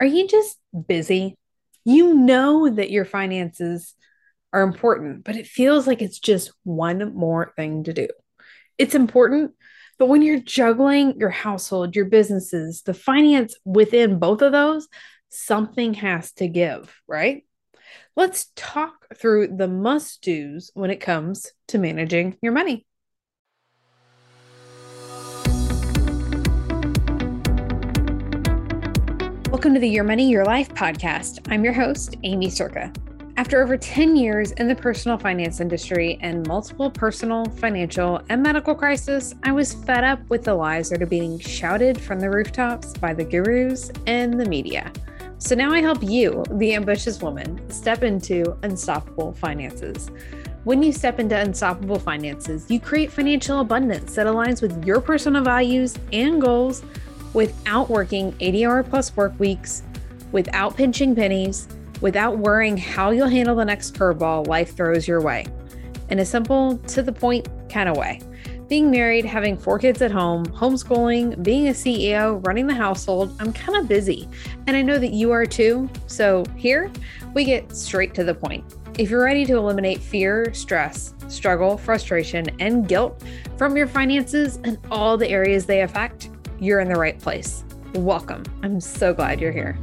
Are you just busy? You know that your finances are important, but it feels like it's just one more thing to do. It's important, but when you're juggling your household, your businesses, the finance within both of those, something has to give, right? Let's talk through the must do's when it comes to managing your money. Welcome to the Your Money, Your Life podcast. I'm your host, Aimee Cerka. After over 10 years in the personal finance industry and multiple personal, financial, and medical crises, I was fed up with the lies that are being shouted from the rooftops by the gurus and the media. So now I help you, the ambitious woman, step into unstoppable finances. When you step into unstoppable finances, you create financial abundance that aligns with your personal values and goals without working 80 hour plus work weeks, without pinching pennies, without worrying how you'll handle the next curveball life throws your way. In a simple, to the point kind of way. Being married, having four kids at home, homeschooling, being a CEO, running the household, I'm kind of busy. And I know that you are too. So here we get straight to the point. If you're ready to eliminate fear, stress, struggle, frustration, and guilt from your finances and all the areas they affect, you're in the right place. Welcome. I'm so glad you're here.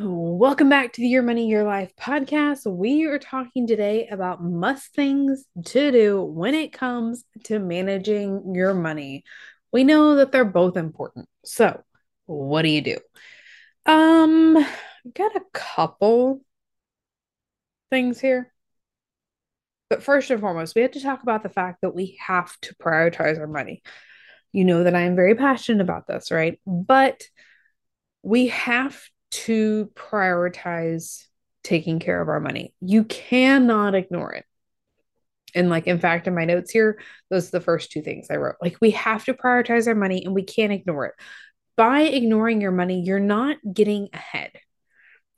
Welcome back to the Your Money, Your Life podcast. We are talking today about must things to do when it comes to managing your money. We know that they're both important. So, what do you do? Um, got a couple things here. But first and foremost, we have to talk about the fact that we have to prioritize our money. You know that I am very passionate about this, right? But we have to prioritize taking care of our money. You cannot ignore it. And, like, in fact, in my notes here, those are the first two things I wrote. Like, we have to prioritize our money and we can't ignore it. By ignoring your money, you're not getting ahead.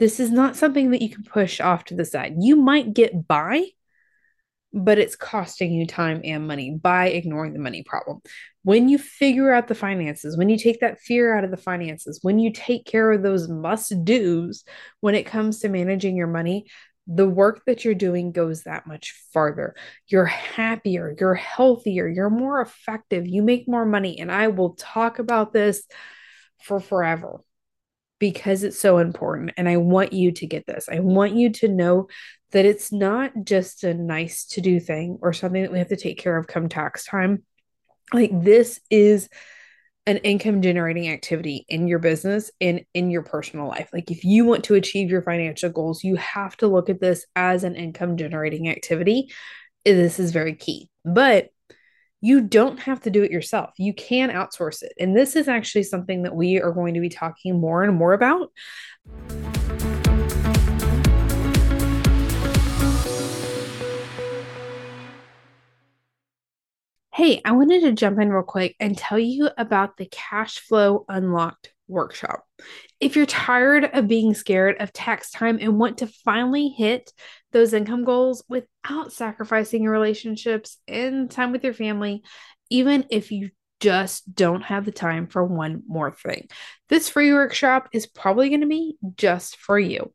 This is not something that you can push off to the side. You might get by, but it's costing you time and money by ignoring the money problem. When you figure out the finances, when you take that fear out of the finances, when you take care of those must do's when it comes to managing your money, the work that you're doing goes that much farther. You're happier, you're healthier, you're more effective, you make more money. And I will talk about this for forever because it's so important. And I want you to get this. I want you to know that it's not just a nice to do thing or something that we have to take care of come tax time. Like, this is an income generating activity in your business and in your personal life. Like, if you want to achieve your financial goals, you have to look at this as an income generating activity. This is very key. But you don't have to do it yourself. You can outsource it. And this is actually something that we are going to be talking more and more about. Hey, I wanted to jump in real quick and tell you about the Cash Flow Unlocked workshop. If you're tired of being scared of tax time and want to finally hit those income goals without sacrificing your relationships and time with your family, even if you just don't have the time for one more thing. This free workshop is probably going to be just for you.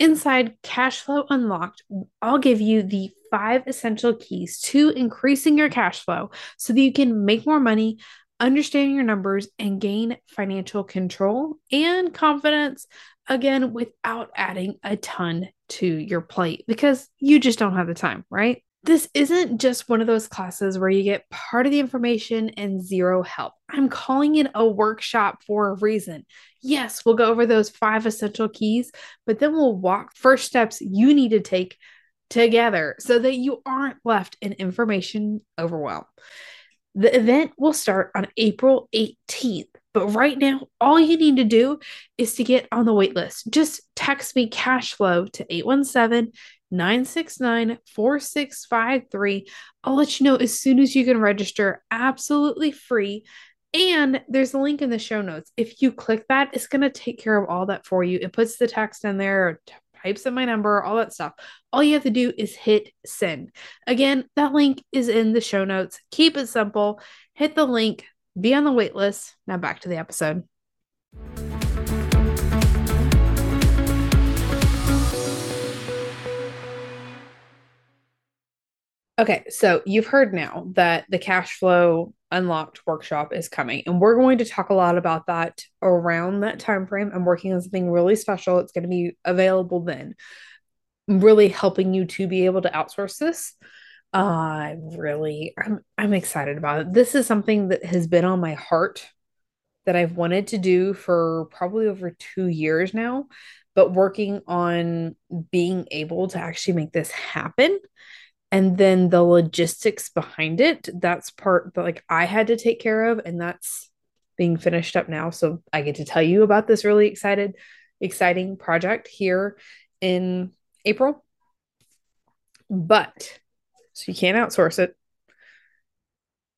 Inside Cash Flow Unlocked, I'll give you the five essential keys to increasing your cash flow so that you can make more money, understand your numbers, and gain financial control and confidence again without adding a ton to your plate because you just don't have the time, right? This isn't just one of those classes where you get part of the information and zero help. I'm calling it a workshop for a reason. Yes, we'll go over those five essential keys, but then we'll walk first steps you need to take together so that you aren't left in information overwhelm. The event will start on April 18th. But right now, all you need to do is to get on the wait list. Just text me cash flow to 817 969 4653. I'll let you know as soon as you can register absolutely free. And there's a link in the show notes. If you click that, it's going to take care of all that for you. It puts the text in there, types in my number, all that stuff. All you have to do is hit send. Again, that link is in the show notes. Keep it simple. Hit the link, be on the wait list. Now back to the episode. Okay, so you've heard now that the cash flow unlocked workshop is coming and we're going to talk a lot about that around that time frame. I'm working on something really special. It's going to be available then. Really helping you to be able to outsource this. I uh, really I'm I'm excited about it. This is something that has been on my heart that I've wanted to do for probably over 2 years now, but working on being able to actually make this happen and then the logistics behind it that's part that like i had to take care of and that's being finished up now. So i get to tell you about this really excited exciting project here in april. But so you can't outsource it.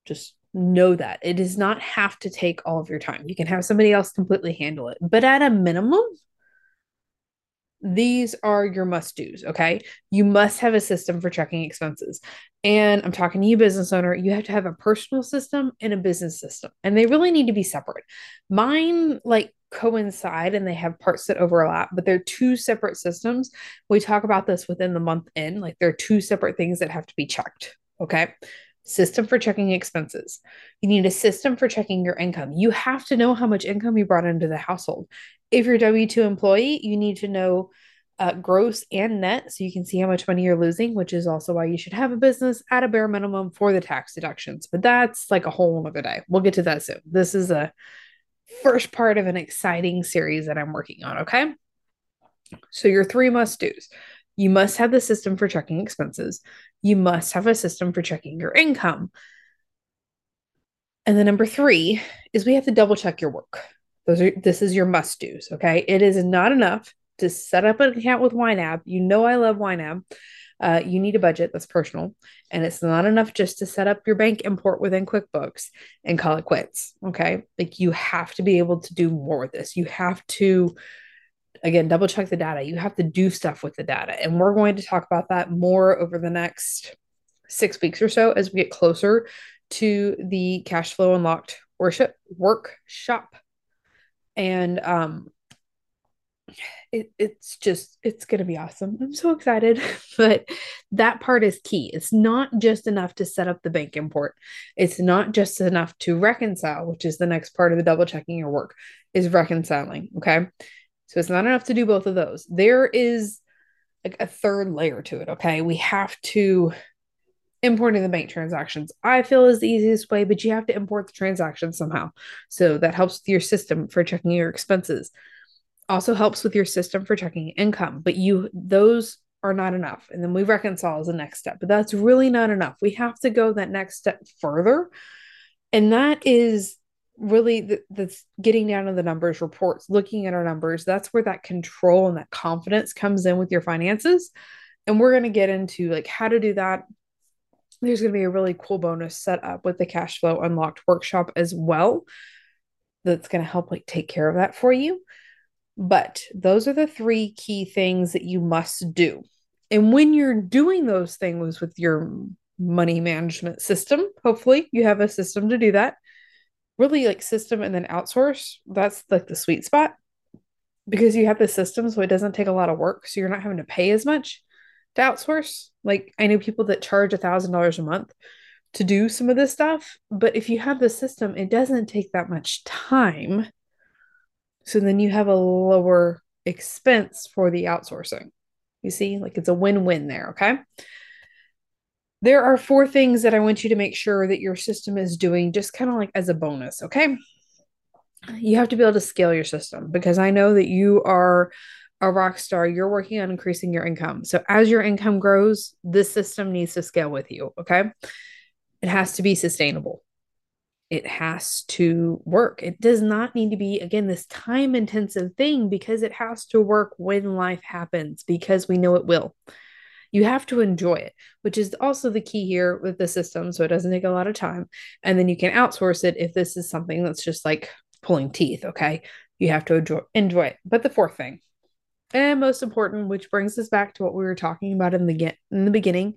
Just know that. It does not have to take all of your time. You can have somebody else completely handle it. But at a minimum these are your must do's. Okay. You must have a system for checking expenses. And I'm talking to you, business owner, you have to have a personal system and a business system, and they really need to be separate. Mine, like, coincide and they have parts that overlap, but they're two separate systems. We talk about this within the month in, like, they're two separate things that have to be checked. Okay system for checking expenses. You need a system for checking your income. You have to know how much income you brought into the household. If you're a W 2 employee, you need to know uh, gross and net so you can see how much money you're losing, which is also why you should have a business at a bare minimum for the tax deductions. But that's like a whole other day. We'll get to that soon. This is a first part of an exciting series that I'm working on. Okay. So, your three must do's you must have the system for checking expenses. You must have a system for checking your income. And then number three is we have to double check your work. Those are this is your must do's. Okay. It is not enough to set up an account with YNAB. You know I love YNAB. Uh, you need a budget that's personal, and it's not enough just to set up your bank import within QuickBooks and call it quits. Okay, like you have to be able to do more with this. You have to again, double check the data. You have to do stuff with the data. And we're going to talk about that more over the next six weeks or so as we get closer to the cash flow unlocked worship workshop. And um it, it's just it's gonna be awesome. I'm so excited. but that part is key. It's not just enough to set up the bank import. It's not just enough to reconcile, which is the next part of the double checking your work, is reconciling. Okay. So it's not enough to do both of those. There is like a third layer to it. Okay. We have to importing the bank transactions. I feel is the easiest way, but you have to import the transactions somehow. So that helps with your system for checking your expenses. Also helps with your system for checking income, but you those are not enough. And then we reconcile as the next step, but that's really not enough. We have to go that next step further. And that is really the, that's getting down to the numbers reports looking at our numbers that's where that control and that confidence comes in with your finances. And we're going to get into like how to do that. There's going to be a really cool bonus set up with the cash flow unlocked workshop as well that's going to help like take care of that for you. But those are the three key things that you must do. And when you're doing those things with your money management system hopefully you have a system to do that really like system and then outsource, that's like the sweet spot because you have the system, so it doesn't take a lot of work. So you're not having to pay as much to outsource. Like I know people that charge a thousand dollars a month to do some of this stuff, but if you have the system, it doesn't take that much time. So then you have a lower expense for the outsourcing. You see, like it's a win win there. Okay there are four things that I want you to make sure that your system is doing just kind of like as a bonus, okay? You have to be able to scale your system because I know that you are a rock star. You're working on increasing your income. So as your income grows, this system needs to scale with you, okay? It has to be sustainable. It has to work. It does not need to be, again, this time intensive thing because it has to work when life happens because we know it will you have to enjoy it, which is also the key here with the system. So it doesn't take a lot of time. And then you can outsource it if this is something that's just like pulling teeth. Okay. You have to enjoy, enjoy it. But the fourth thing And most important, which brings us back to what we were talking about in the get in the beginning,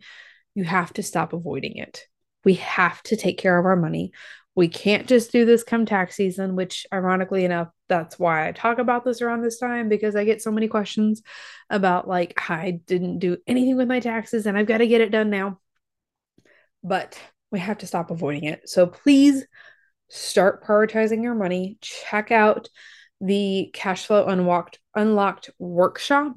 you have to stop avoiding it. We have to take care of our money. We can't just do this come tax season, which ironically enough, that's why I talk about this around this time because I get so many questions about like I didn't do anything with my taxes and I've got to get it done now. But we have to stop avoiding it. So please start prioritizing your money. Check out the cash flow unlocked unlocked workshop.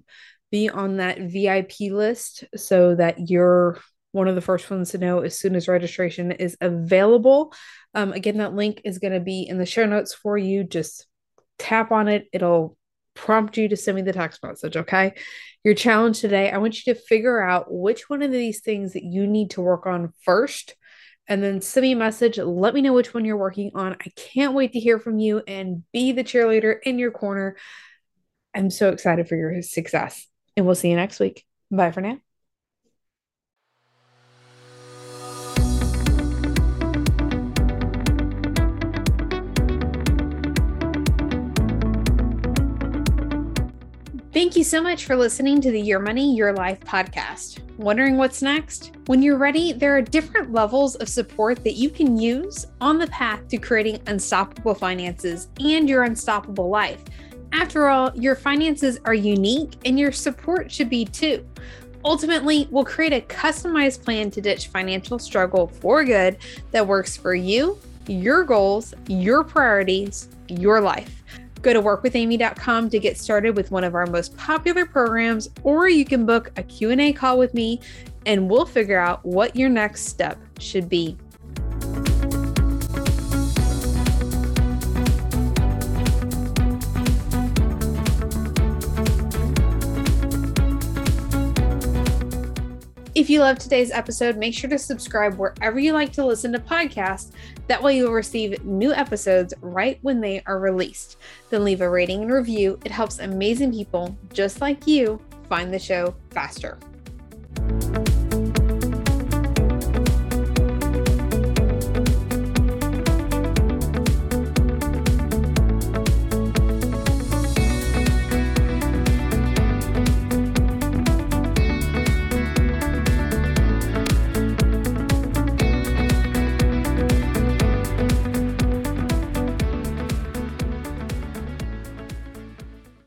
Be on that VIP list so that you're one of the first ones to know as soon as registration is available. Um, again, that link is going to be in the show notes for you. Just tap on it. It'll prompt you to send me the text message. Okay. Your challenge today, I want you to figure out which one of these things that you need to work on first and then send me a message. Let me know which one you're working on. I can't wait to hear from you and be the cheerleader in your corner. I'm so excited for your success. And we'll see you next week. Bye for now. Thank you so much for listening to the Your Money, Your Life podcast. Wondering what's next? When you're ready, there are different levels of support that you can use on the path to creating unstoppable finances and your unstoppable life. After all, your finances are unique and your support should be too. Ultimately, we'll create a customized plan to ditch financial struggle for good that works for you, your goals, your priorities, your life. Go to workwithaimee.com to get started with one of our most popular programs or you can book a Q&A call with me and we'll figure out what your next step should be. If you love today's episode, make sure to subscribe wherever you like to listen to podcasts. That way, you'll receive new episodes right when they are released. Then leave a rating and review. It helps amazing people just like you find the show faster.